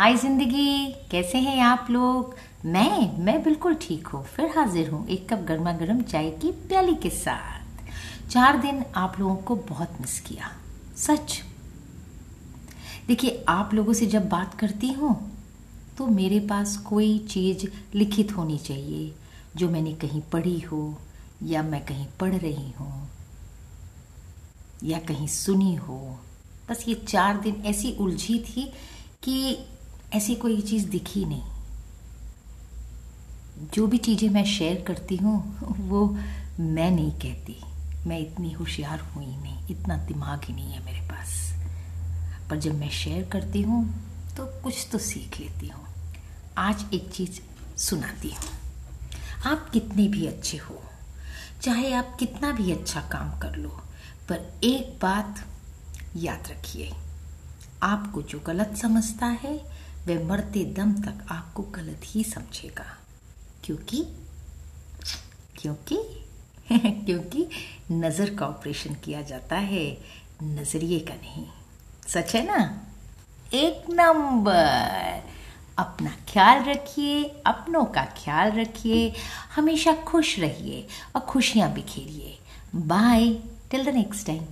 हाय ज़िंदगी, कैसे हैं आप लोग? मैं मैं बिल्कुल ठीक हूँ, फिर हाजिर हूँ एक कप गर्मा गर्म चाय की प्याली के साथ। चार दिन आप लोगों को बहुत मिस किया, सच। देखिए, आप लोगों से जब बात करती हूँ तो मेरे पास कोई चीज़ लिखित होनी चाहिए, जो मैंने कहीं पढ़ी हो, या मैं कहीं पढ़ रही हूँ, या कहीं सुनी हो। बस ये चार दिन ऐसी उलझी थी कि ऐसी कोई चीज़ दिखी नहीं। जो भी चीज़ें मैं शेयर करती हूँ, वो मैं नहीं कहती। मैं इतनी होशियार हुई नहीं, इतना दिमाग ही नहीं है मेरे पास। पर जब मैं शेयर करती हूँ तो कुछ तो सीख लेती हूँ। आज एक चीज़ सुनाती हूँ। आप कितने भी अच्छे हो, चाहे आप कितना भी अच्छा काम कर लो, पर एक बात याद रखिए। आपको जो गलत समझता है वह मरते दम तक आपको गलत ही समझेगा। क्योंकि क्योंकि क्योंकि नज़र का ऑपरेशन किया जाता है, नज़रिए का नहीं। सच है ना? एक नंबर। अपना ख्याल रखिए, अपनों का ख्याल रखिए, हमेशा खुश रहिए और खुशियाँ बिखेरिए। Bye till the next time